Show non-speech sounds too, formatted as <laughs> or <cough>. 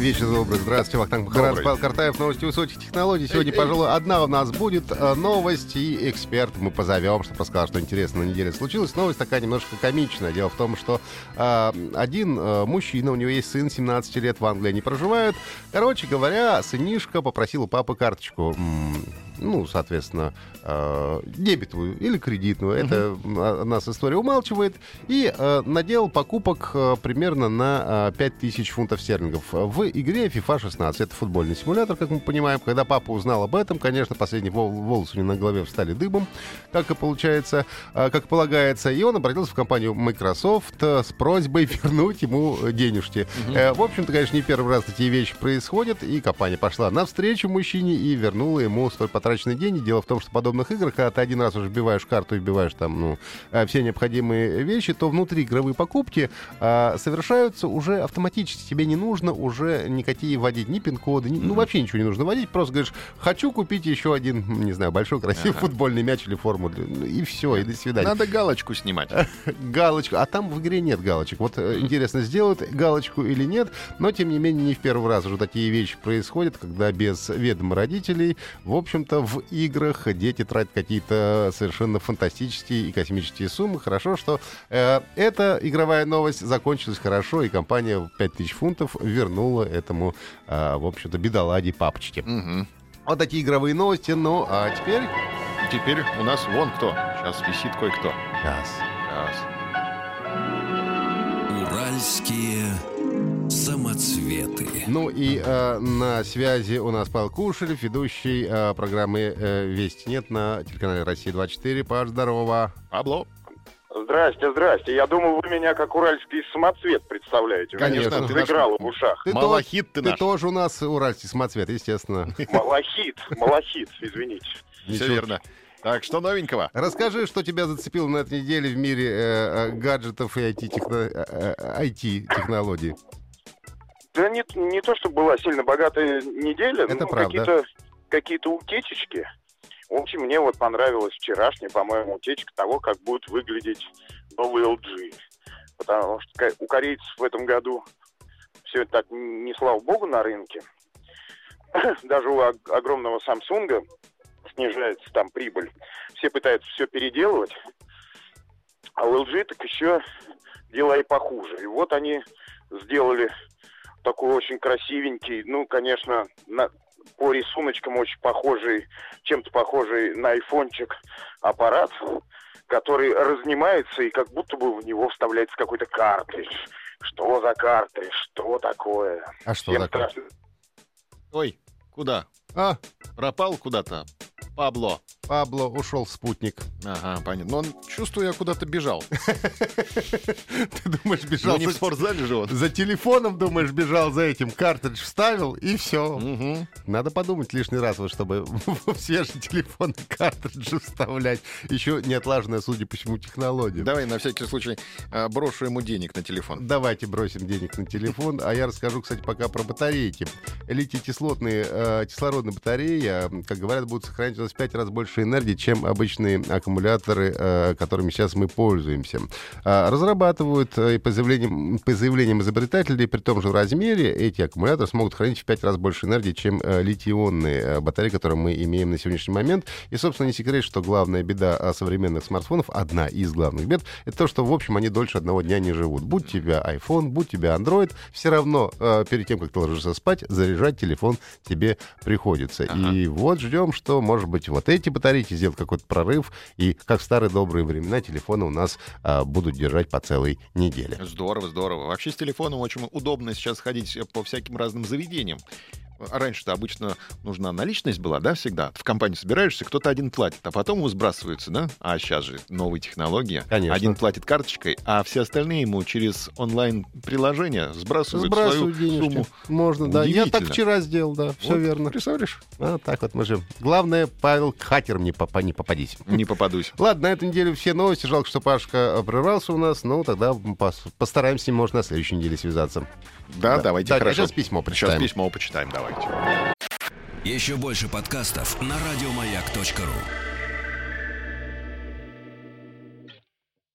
Вечер добрый. Здравствуйте, Вахтанг Добрый. Павел Картаев, новости высоких технологий. Сегодня, пожалуй, одна у нас будет э, новость, и эксперт мы позовем, чтобы рассказал, что интересно на неделе случилось. Новость такая немножко комичная. Дело в том, что э, один э, мужчина, у него есть сын, 17 лет, в Англии они проживают. Короче говоря, сынишка попросил у папы карточку, м, ну, соответственно, э, дебетовую или кредитную. Это м, нас история умалчивает. И э, наделал покупок э, примерно на э, 5000 фунтов стерлингов в игре FIFA 16. Это футбольный симулятор, как мы понимаем. Когда папа узнал об этом, конечно, последние вол- волосы у него на голове встали дыбом, как и получается, как полагается. И он обратился в компанию Microsoft с просьбой <laughs> вернуть ему денежки. Э, В общем-то, конечно, не первый раз такие вещи происходят, и компания пошла навстречу мужчине и вернула ему столь потраченные деньги. Дело в том, что в подобных играх, когда ты один раз уже вбиваешь карту и вбиваешь там, ну, э, все необходимые вещи, то внутри игровые покупки э, совершаются уже автоматически. Тебе не нужно уже никакие вводить ни пин-коды, ни- ну, вообще ничего не нужно вводить. Просто говоришь, хочу купить еще один, не знаю, большой красивый футбольный мяч или форму. ну, И все, и до свидания Надо галочку снимать. <laughs> галочку. А там в игре нет галочек. Вот э, интересно, сделают галочку или нет. Но, тем не менее, не в первый раз уже такие вещи происходят, когда без ведома родителей, в общем-то, в играх дети тратят какие-то совершенно фантастические и космические суммы. Хорошо, что э, эта игровая новость закончилась хорошо, и компания в 5000 фунтов вернула этому, э, в общем-то, бедоладе папочке. Мгм. Вот такие игровые новости. Ну, а теперь... Теперь у нас вон кто. Сейчас висит кое-кто. Сейчас. Сейчас. Уральские самоцветы. Ну и э, на связи у нас Павел Кушелев, ведущий э, программы э, «Вести нет» на телеканале «Россия-24». Паш, здорово. Пабло. Здрасте, здрасте. Я думаю, вы меня как уральский самоцвет представляете. Конечно, ты наш- заиграло в ушах. Ты, Малахит ты ты наш. тоже у нас уральский самоцвет, естественно. Малахит, малахит, извините. Все Ничего. верно. Так, что новенького? Расскажи, что тебя зацепило на этой неделе в мире э, э, гаджетов и IT-технологий. Да не, не то, чтобы была сильно богатая неделя, Это но правда. какие-то какие-то утечечки. В общем, мне вот понравилась вчерашняя, по-моему, утечка того, как будет выглядеть новый LG. Потому что у корейцев в этом году все так не слава богу на рынке. <coughs> Даже у ог- огромного Samsung снижается там прибыль. Все пытаются все переделывать. А у LG так еще дела и похуже. И вот они сделали такой очень красивенький, ну, конечно, на- по рисуночкам очень похожий, чем-то похожий на айфончик аппарат, который разнимается и как будто бы в него вставляется какой-то картридж. Что за картридж? Что такое? А что Всем такое? страшно. Ой, куда? А, Пропал куда-то? Пабло. Пабло ушел в спутник. Ага, понятно. Но он, чувствую, я куда-то бежал. <laughs> Ты думаешь, бежал Ну, не в за, спортзале же он. за телефоном, думаешь, бежал за этим, картридж вставил, и все. Надо подумать лишний раз, вот, чтобы <laughs> в свежий телефон картриджи вставлять. Еще не отлаженная, судя по всему, технология. Давай на всякий случай а, брошу ему денег на телефон. Давайте бросим денег на телефон. А я расскажу, кстати, пока про батарейки. Литий-кислотные э, кислородные батареи, э, как говорят, будут сохранять у нас в 5 раз больше энергии, чем обычные аккумуляторы, э, которыми сейчас мы пользуемся. А, разрабатывают э, и по заявлениям, по заявлениям изобретателей, при том же размере, эти аккумуляторы смогут хранить в 5 раз больше энергии, чем э, литий-ионные э, батареи, которые мы имеем на сегодняшний момент. И, собственно, не секрет, что главная беда современных смартфонов, одна из главных бед, это то, что, в общем, они дольше одного дня не живут. Будь тебя iPhone, будь тебя Android, все равно э, перед тем, как ты ложишься спать, заряжать телефон тебе приходится. Ага. И вот ждем, что, может быть, вот эти батарейки сделают какой-то прорыв, и, как в старые добрые времена, телефоны у нас э, будут держать по целой неделе. Здорово, здорово. Вообще с телефоном очень удобно сейчас ходить по всяким разным заведениям. А раньше-то обычно нужна наличность была, да, всегда. В компанию собираешься, кто-то один платит, а потом ему сбрасываются, да? А сейчас же новые технологии. Конечно. Один платит карточкой, а все остальные ему через онлайн-приложение сбрасывают Сбрасываю свою денежки. сумму. Можно, да. Я так вчера сделал, да, все Вот, верно. Представляешь? А, так вот мы же. Главное, Павел, к хакерам не, попа- не попадись. <laughs> Не попадусь. Ладно, на этой неделе все новости. Жалко, что Пашка прервался у нас. Ну, тогда пос- постараемся может, на следующей неделе связаться. Да, Да. давайте, Так, а хорошо. сейчас письмо Сейчас почитаем. письмо почитаем, давайте. Еще больше подкастов на радиомаяк.ру.